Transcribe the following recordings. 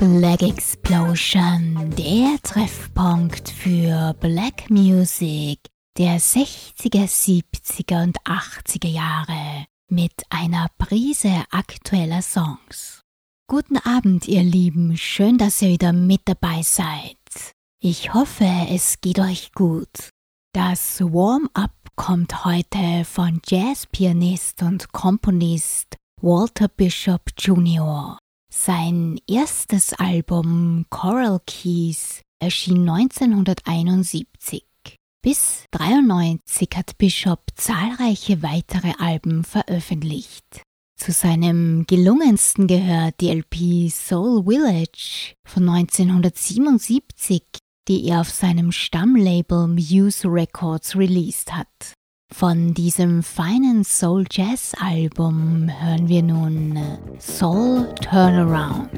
Black Explosion, der Treffpunkt für Black Music der 60er, 70er und 80er Jahre mit einer Prise aktueller Songs. Guten Abend, ihr Lieben, schön, dass ihr wieder mit dabei seid. Ich hoffe, es geht euch gut. Das Warm-up kommt heute von Jazzpianist und Komponist Walter Bishop Jr. Sein erstes Album Coral Keys erschien 1971. Bis 1993 hat Bishop zahlreiche weitere Alben veröffentlicht. Zu seinem gelungensten gehört die LP Soul Village von 1977, die er auf seinem Stammlabel Muse Records released hat. Von diesem feinen Soul Jazz Album hören wir nun Soul Turnaround.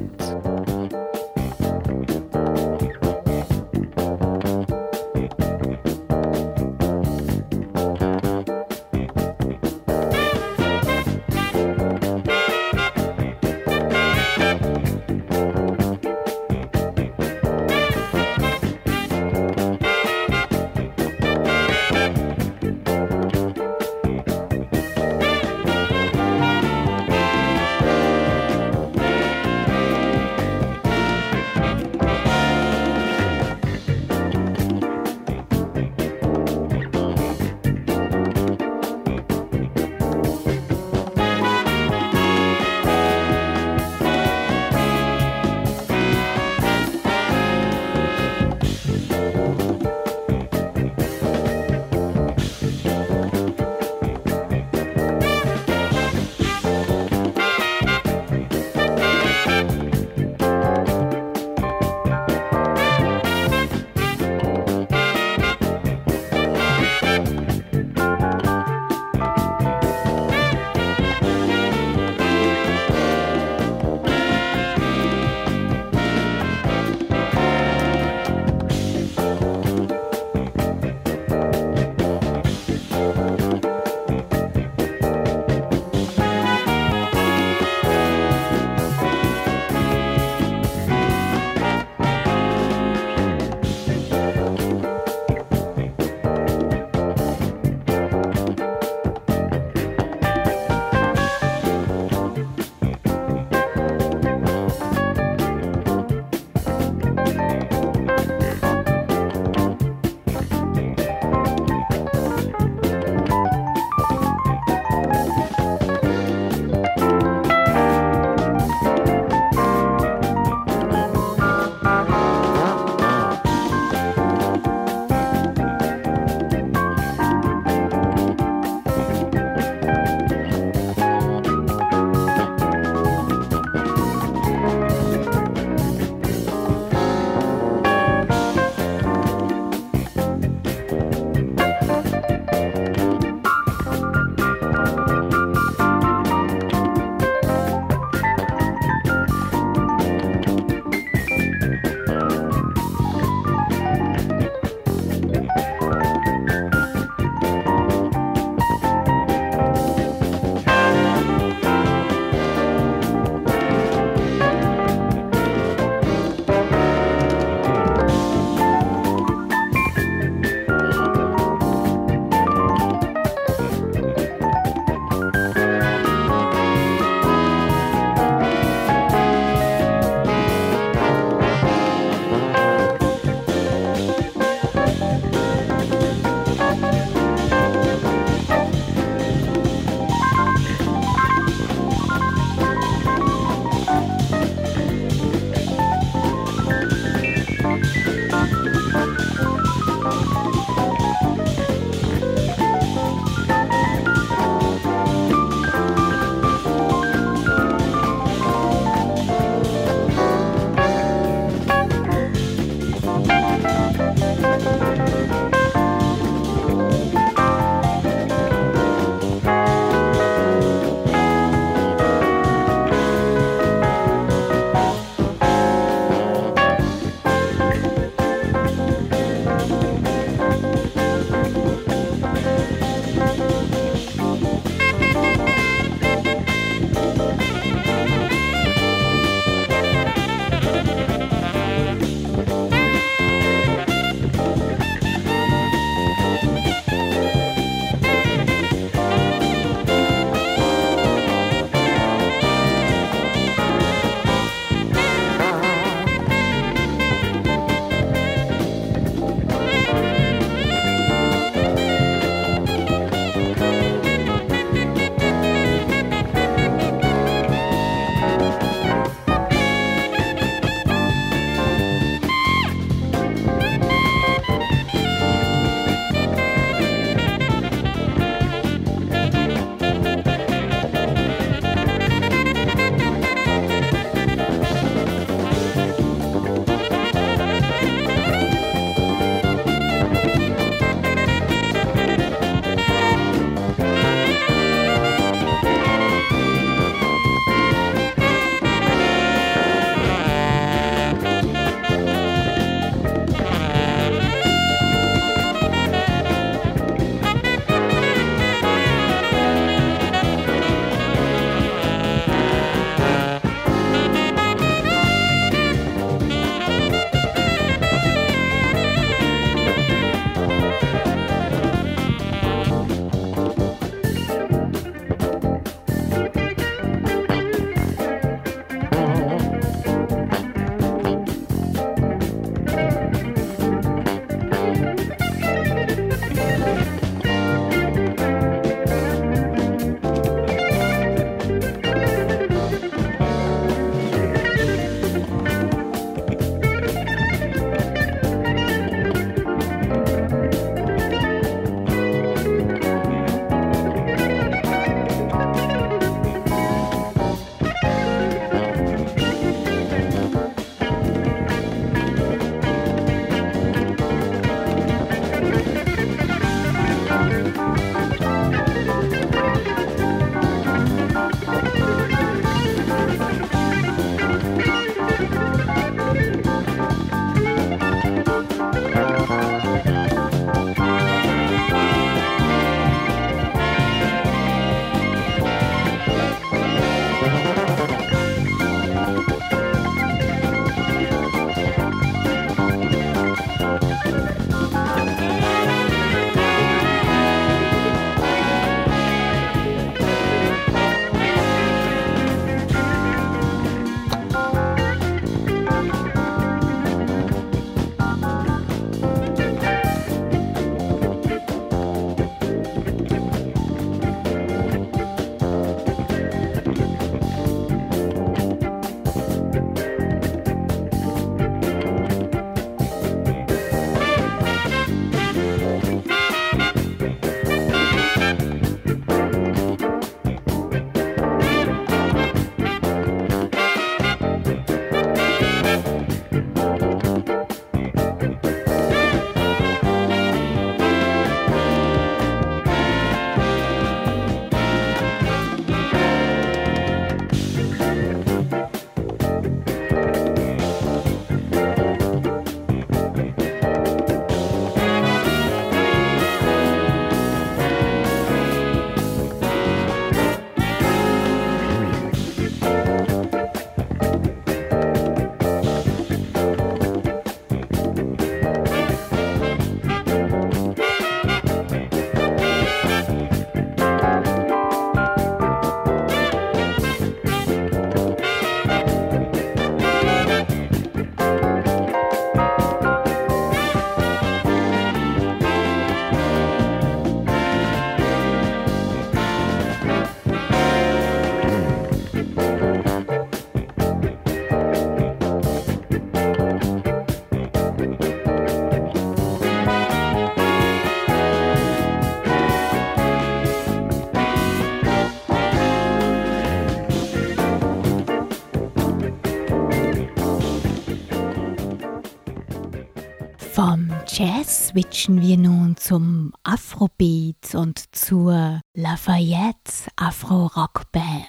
Switchen wir nun zum Afrobeat und zur Lafayette Afro Rock Band.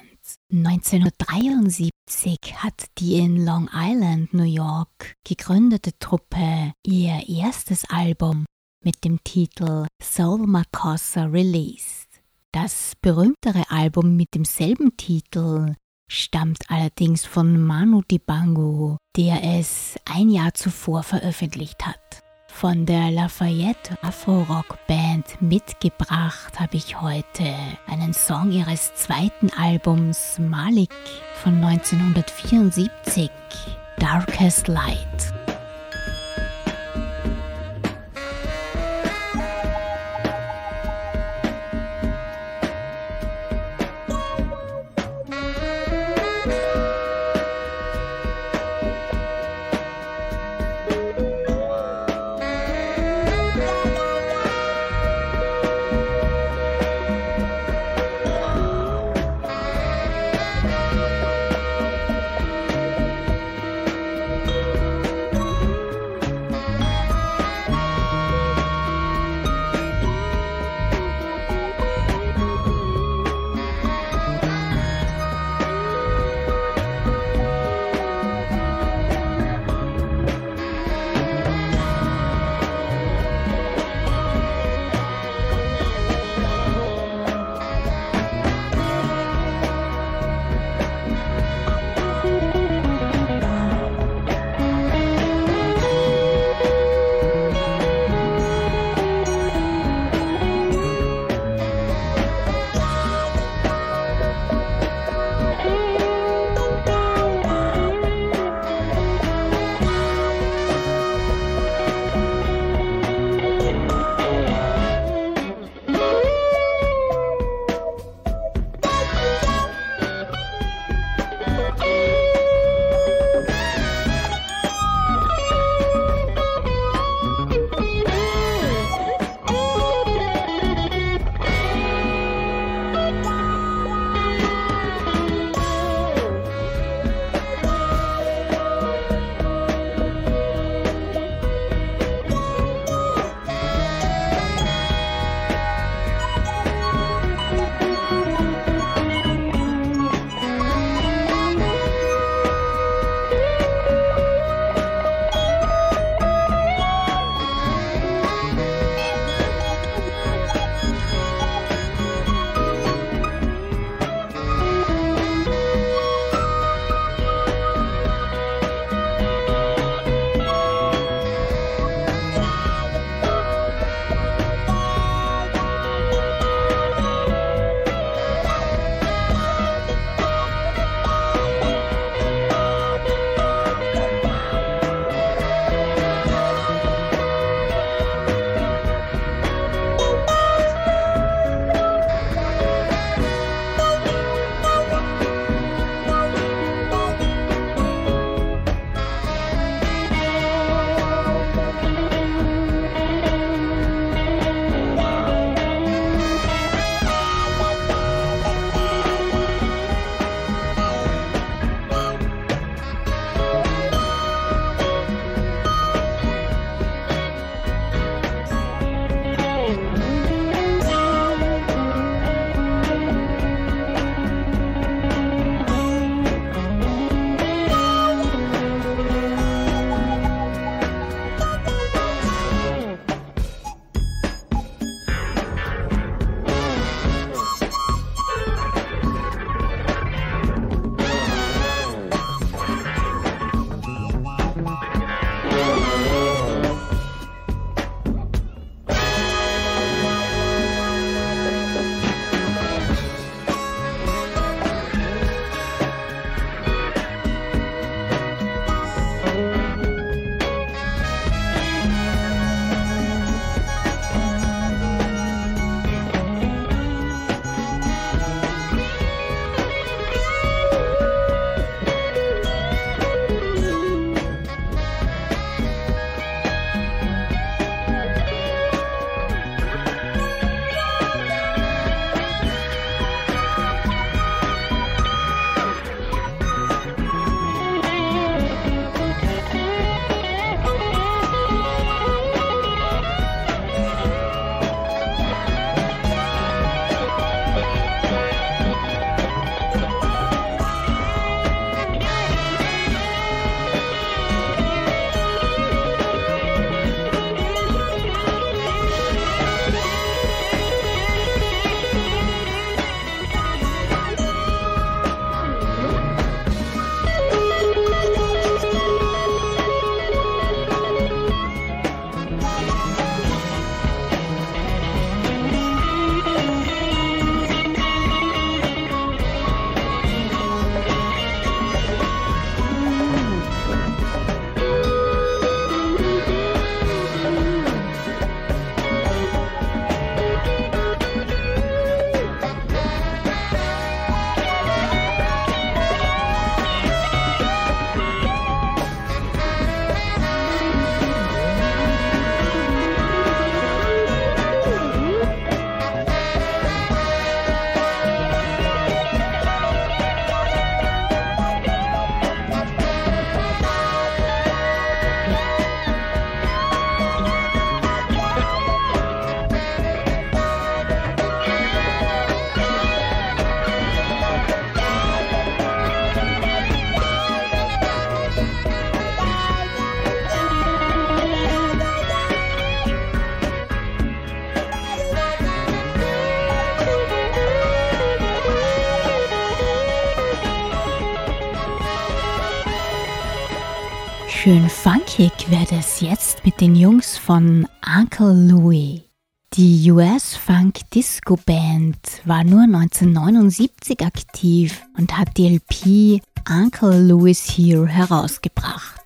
1973 hat die in Long Island, New York gegründete Truppe ihr erstes Album mit dem Titel Soul Makossa released. Das berühmtere Album mit demselben Titel stammt allerdings von Manu Dibango, der es ein Jahr zuvor veröffentlicht hat. Von der Lafayette Afro-Rock Band mitgebracht habe ich heute einen Song ihres zweiten Albums Malik von 1974, Darkest Light. Schön funkig wird es jetzt mit den Jungs von Uncle Louie. Die US Funk Disco Band war nur 1979 aktiv und hat die LP Uncle Louis Here herausgebracht.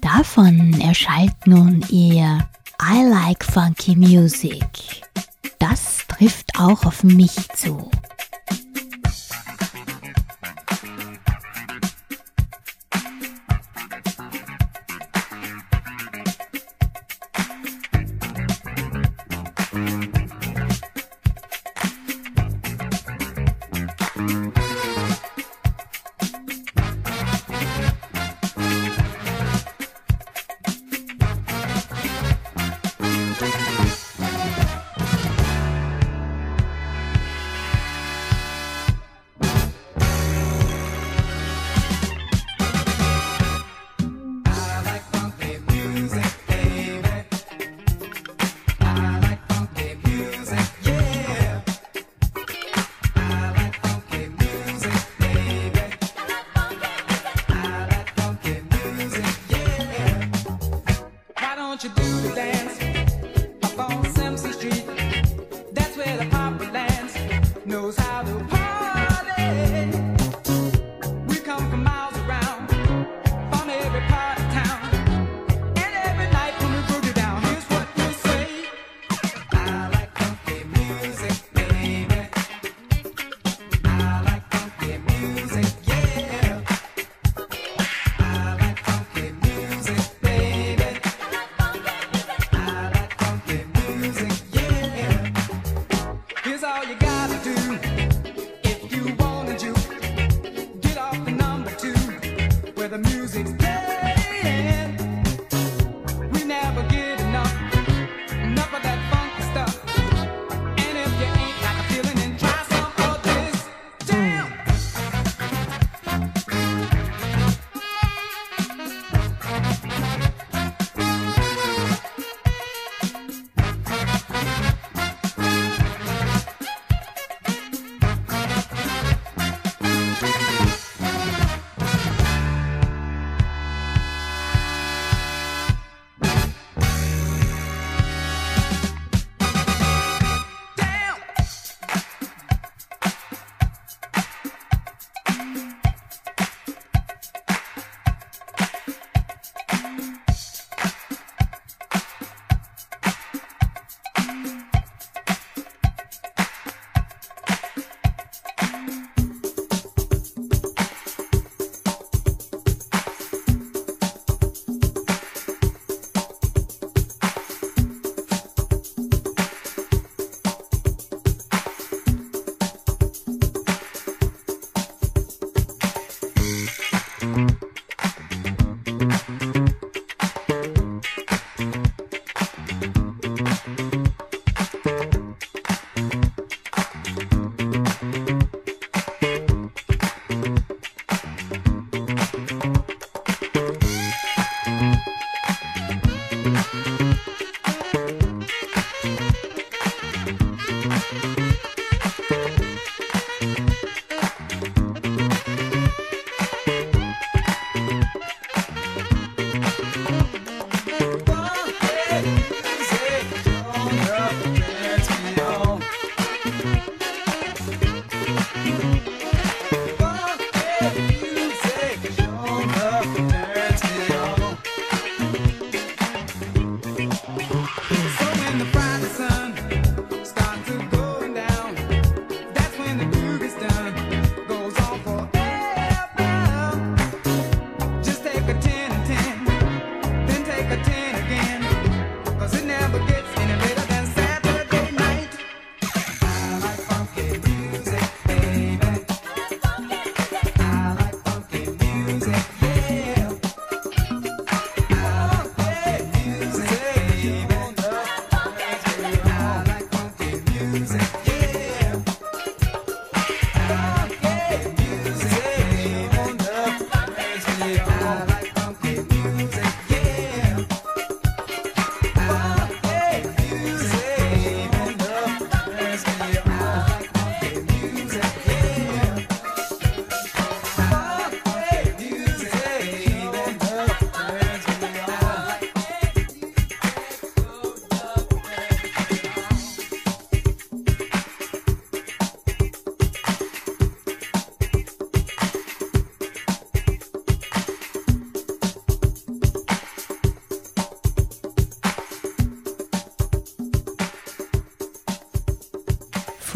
Davon erschallt nun ihr I Like Funky Music. Das trifft auch auf mich zu. the music's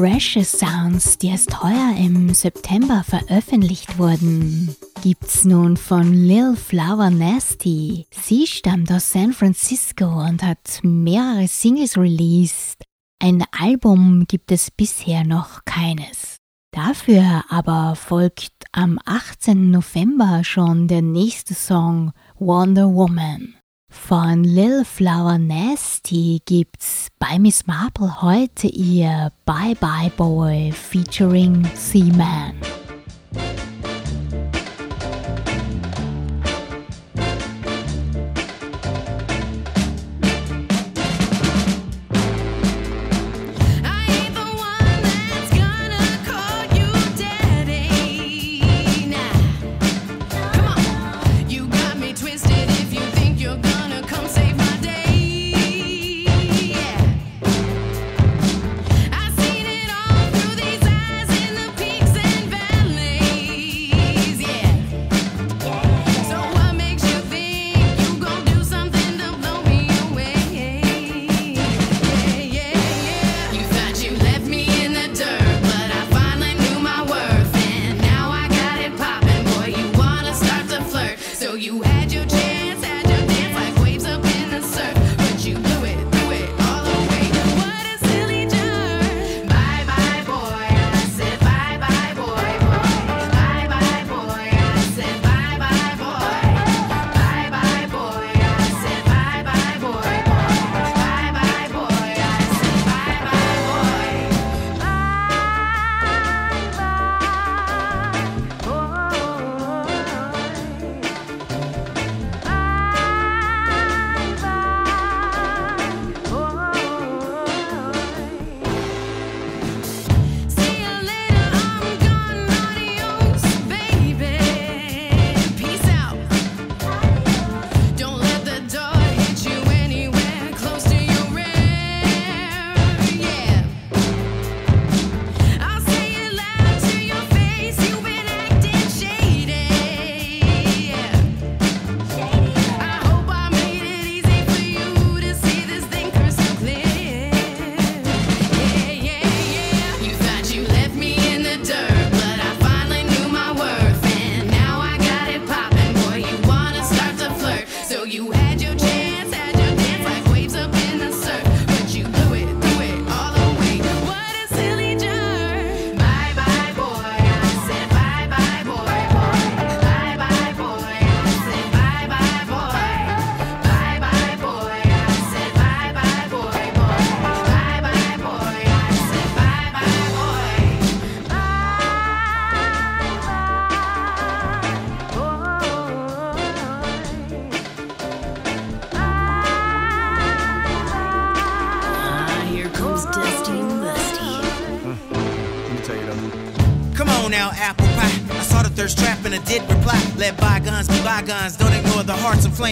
Freshe Sounds, die erst heuer im September veröffentlicht wurden, gibt's nun von Lil Flower Nasty. Sie stammt aus San Francisco und hat mehrere Singles released. Ein Album gibt es bisher noch keines. Dafür aber folgt am 18. November schon der nächste Song Wonder Woman. Von Lil Flower Nasty gibt's bei Miss Marple heute ihr Bye Bye Boy featuring Seaman.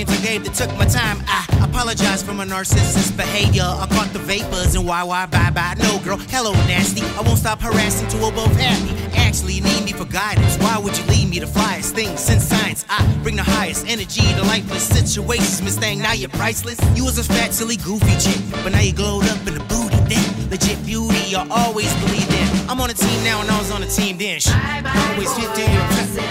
The hearts I gave that took my time. I apologize for my narcissist behavior. I caught the vapors and why, why, bye, bye. No, girl, hello, nasty. I won't stop harassing till we're both happy. Actually, you need me for guidance. Why would you lead me to flyest things since science? I bring the highest energy to lifeless situations. Miss Thing, now you're priceless. You was a fat, silly, goofy chick, but now you glowed up in the booty thing. Legit beauty, I always believe in. I'm on a team now and I was on a team then. Bye, bye, always 15 years.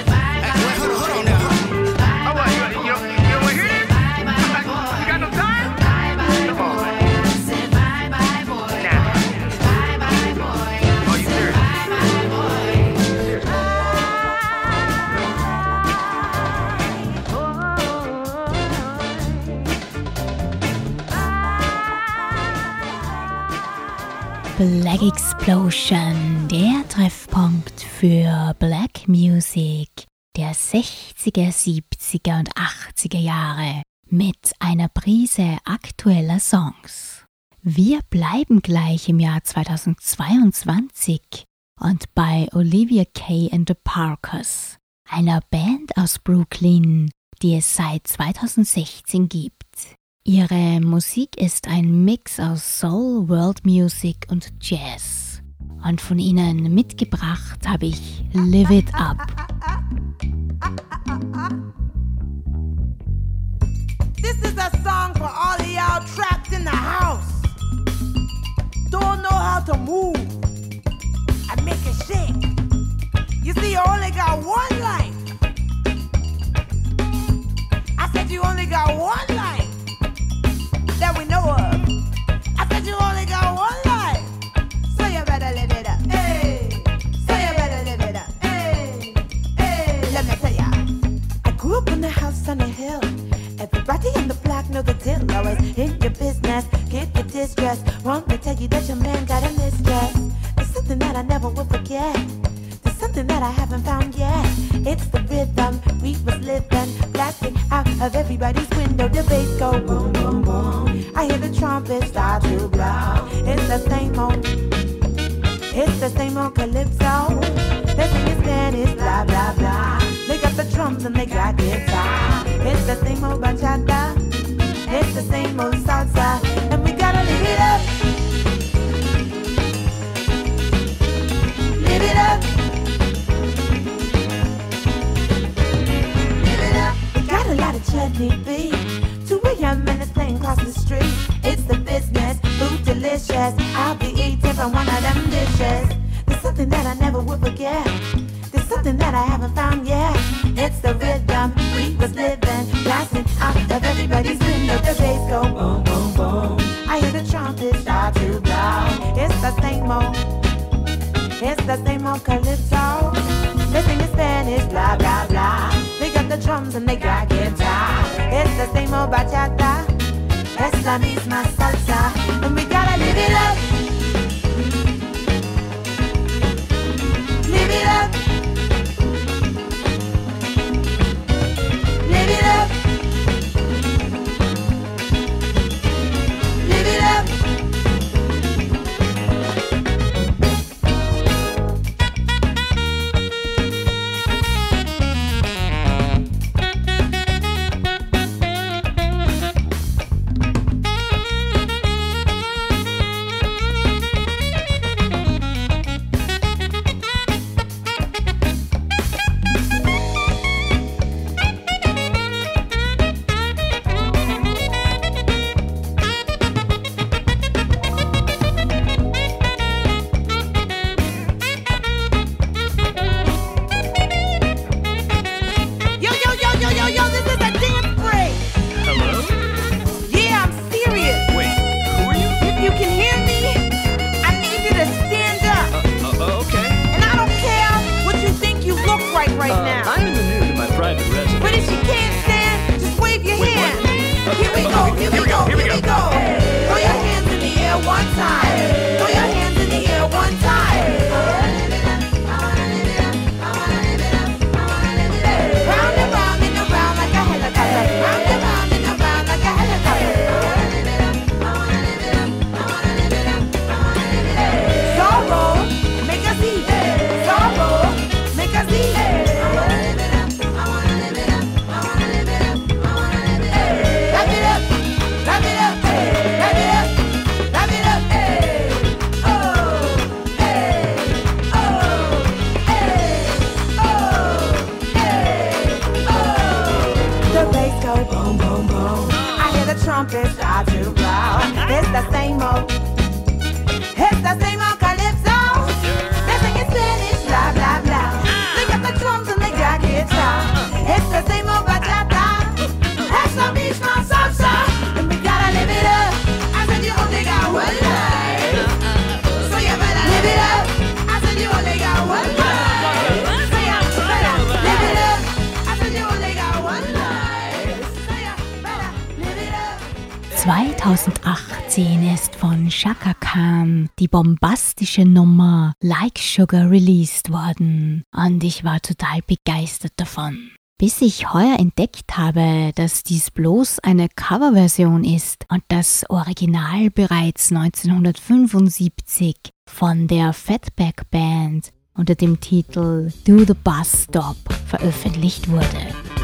Black Explosion, der Treffpunkt für Black Music der 60er, 70er und 80er Jahre mit einer Prise aktueller Songs. Wir bleiben gleich im Jahr 2022 und bei Olivia Kay and the Parkers, einer Band aus Brooklyn, die es seit 2016 gibt. Ihre Musik ist ein Mix aus Soul, World Music und Jazz. Und von ihnen mitgebracht habe ich Live It Up. This is a song for all of y'all trapped in the house. Don't know how to move. I make it shake. You see, you only got one life. I said you only got one life that we know of. I said you only got one life, so you better live it up. Hey, so you better live it up. Hey, hey. Let me tell ya, I grew up in house on hill. Everybody in the block the in your business, get the. Want to tell you that your man got a mistress. There's something that I never forget. There's something that I haven't found yet. It's the rhythm we was living, blasting out of everybody's window. The bass go boom, boom, boom. I hear the trumpet start to blow. It's the same old, it's the same old calypso. They sing in Spanish, blah blah blah. They got the drums and they got guitar. It's the same old bachata. It's the same old salsa, and we gotta live it up. Live it up. Live it up. We got a lot of chutney beef. Delicious. I'll be eating from one of them dishes. There's something that I never would forget. There's something that I haven't found yet. It's the rhythm we was living, blasting out of everybody's window. The bass go boom, boom, boom. I hear the trumpet start to blow. It's the same old, it's the same old calypso. They sing in Spanish, blah blah blah. They got the drums and they got guitar. It's the same old bachata. Es la misma salsa, and we go, here It's the same old, it's the same old Shaka Khan die bombastische Nummer Like Sugar released worden und ich war total begeistert davon. Bis ich heuer entdeckt habe, dass dies bloß eine Coverversion ist und das Original bereits 1975 von der Fatback Band unter dem Titel Do the Bus Stop veröffentlicht wurde.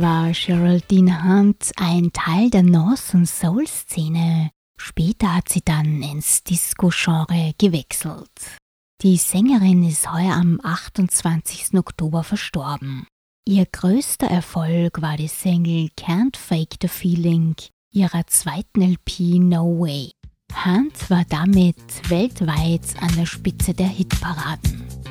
War Geraldine Hunt, ein Teil der North- und Soul-Szene. Später hat sie dann ins Disco-Genre gewechselt. Die Sängerin ist heuer am 28. Oktober verstorben. Ihr größter Erfolg war die Single Can't Fake the Feeling ihrer zweiten LP No Way. Hunt war damit weltweit an der Spitze der Hitparaden.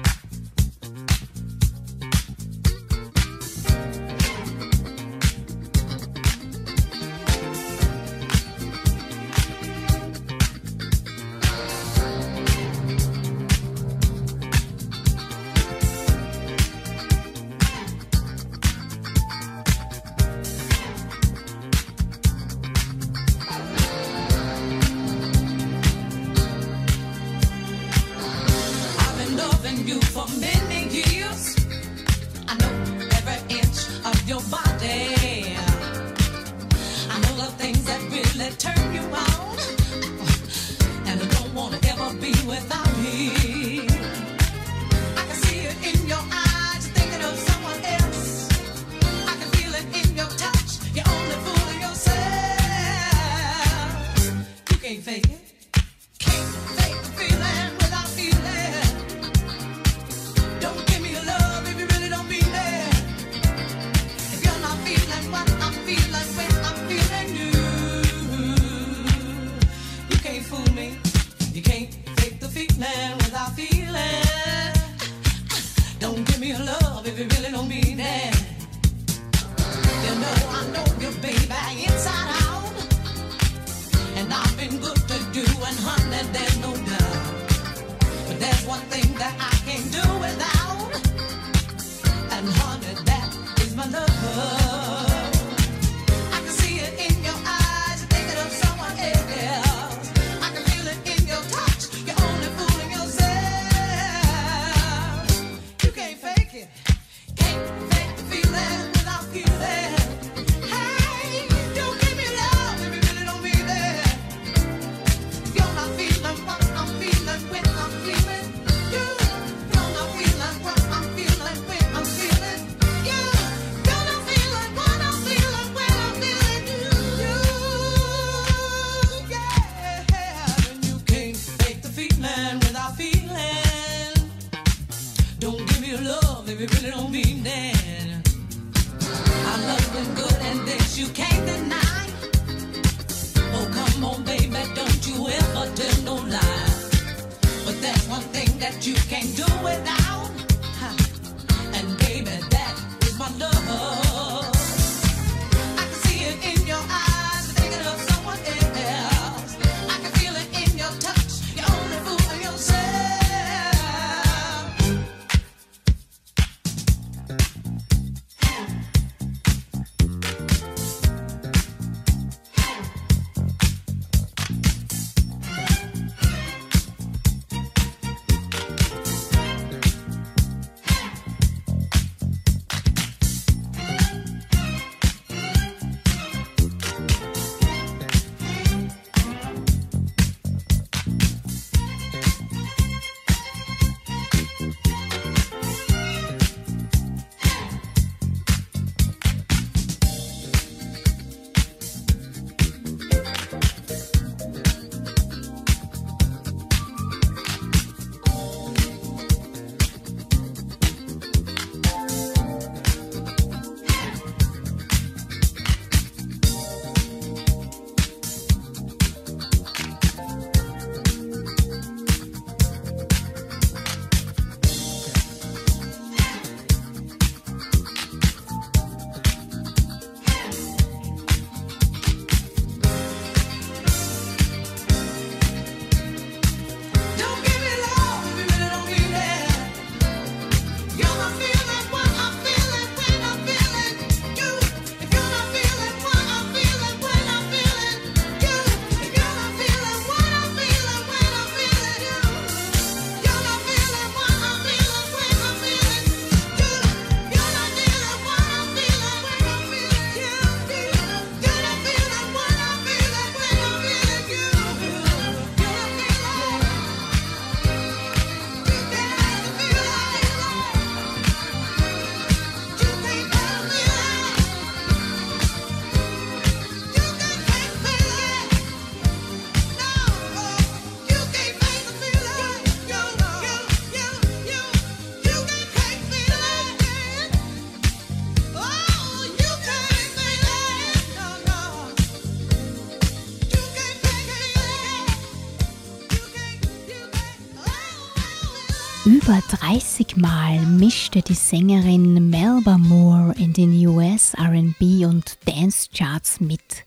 Über 30 Mal mischte die Sängerin Melba Moore in den US RB und Dance Charts mit.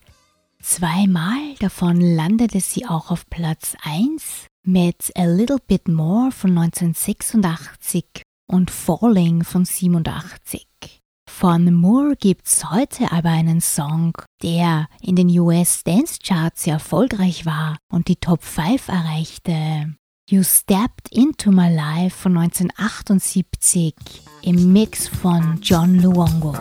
Zweimal davon landete sie auch auf Platz 1 mit A Little Bit More von 1986 und Falling von 87. Von Moore gibt's heute aber einen Song, der in den US Dance Charts sehr erfolgreich war und die Top 5 erreichte. You Stepped Into My Life von 1978 im Mix von John Luongo.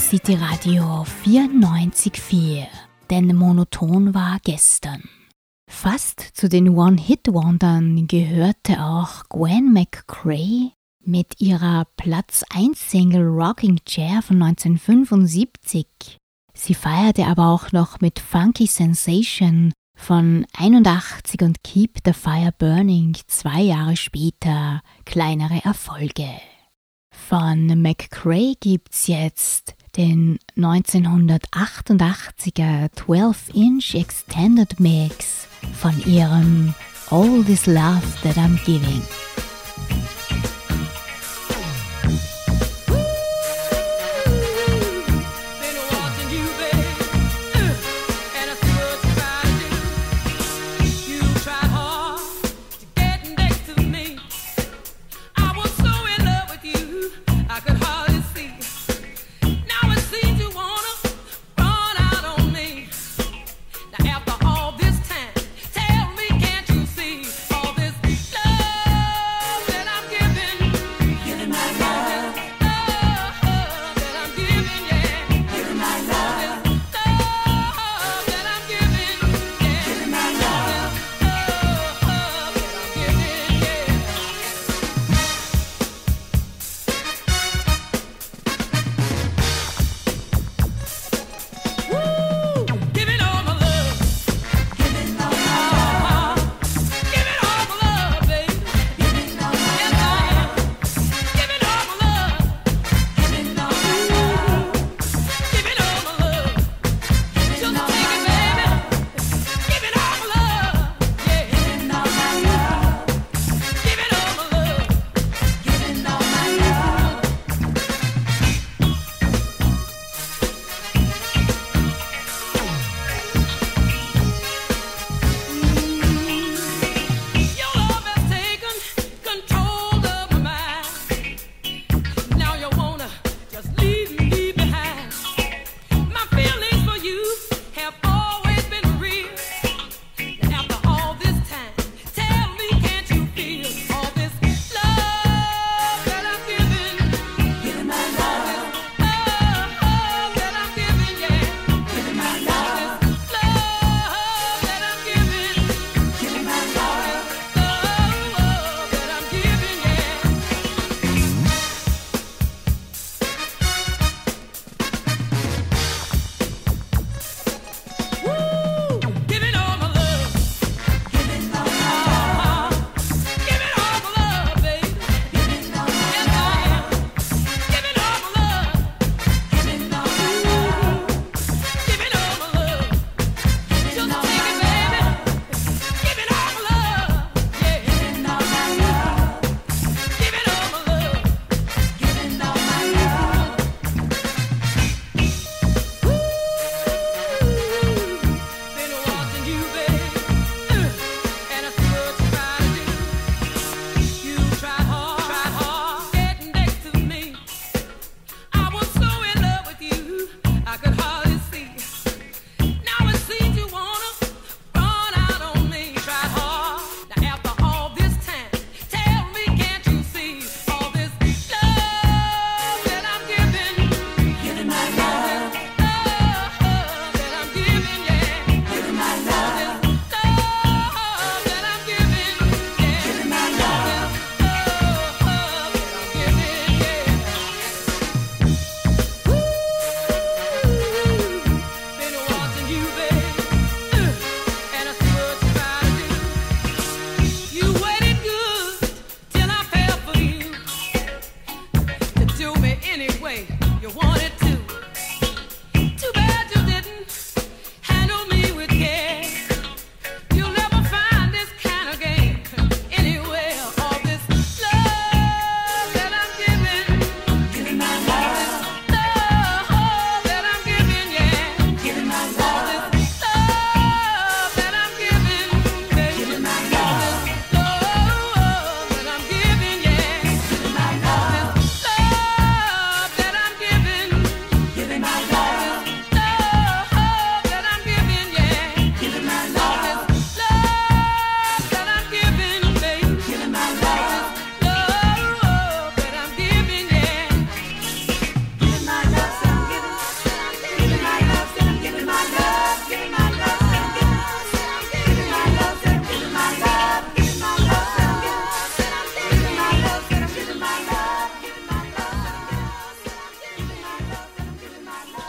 City Radio 94.4. Denn monoton war gestern. Fast zu den One-Hit-Wondern gehörte auch Gwen McCrae mit ihrer Platz 1 Single Rocking Chair von 1975. Sie feierte aber auch noch mit Funky Sensation von 81 und Keep the Fire Burning zwei Jahre später kleinere Erfolge. Von McCrae gibt's jetzt den 1988er 12-inch Extended Mix von ihrem All This Love That I'm Giving.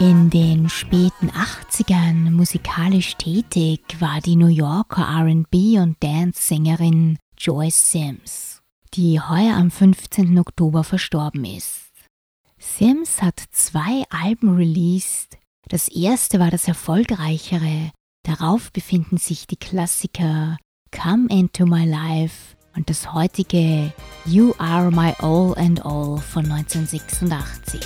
In den späten 80ern musikalisch tätig war die New Yorker RB- und Dance-Sängerin Joyce Sims, die heuer am 15. Oktober verstorben ist. Sims hat zwei Alben released. Das erste war das erfolgreichere. Darauf befinden sich die Klassiker Come Into My Life und das heutige You Are My All and All von 1986.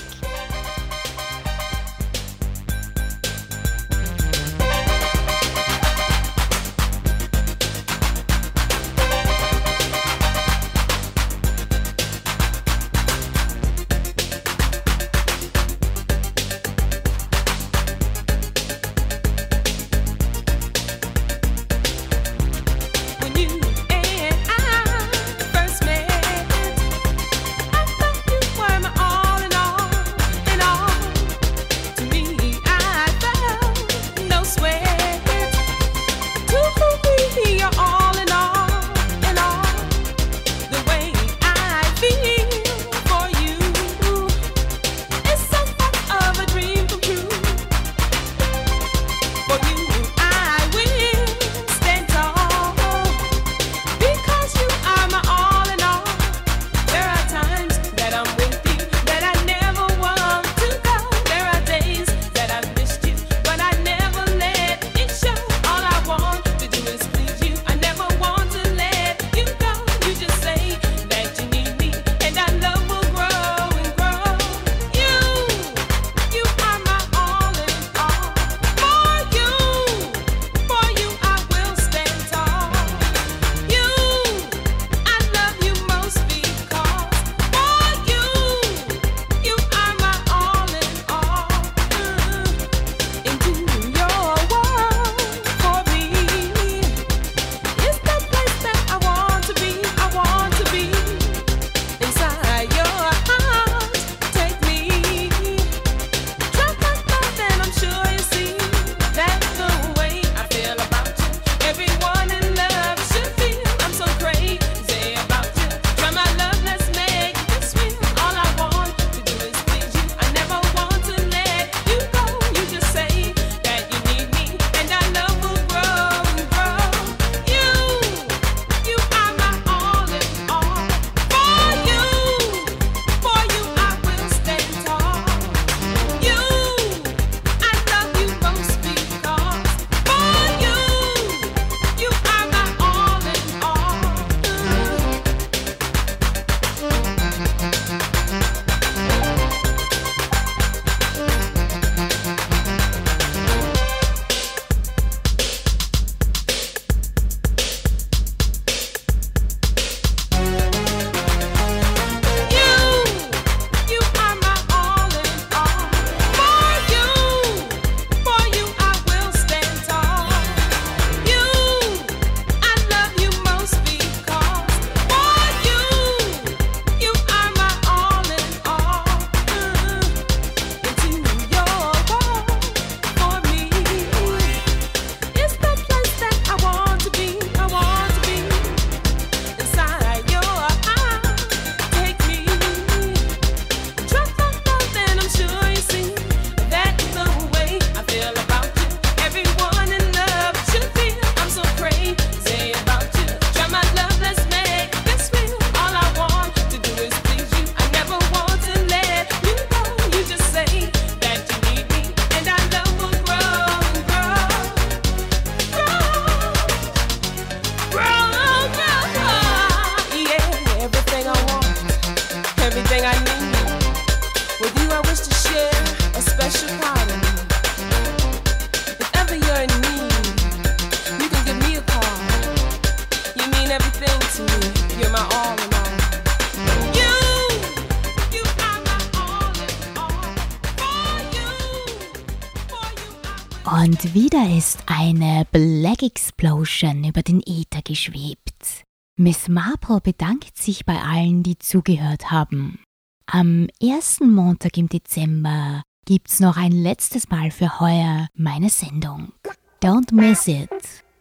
Explosion über den Äther geschwebt. Miss Marple bedankt sich bei allen, die zugehört haben. Am ersten Montag im Dezember gibt's noch ein letztes Mal für heuer meine Sendung. Don't miss it.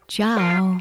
Ciao.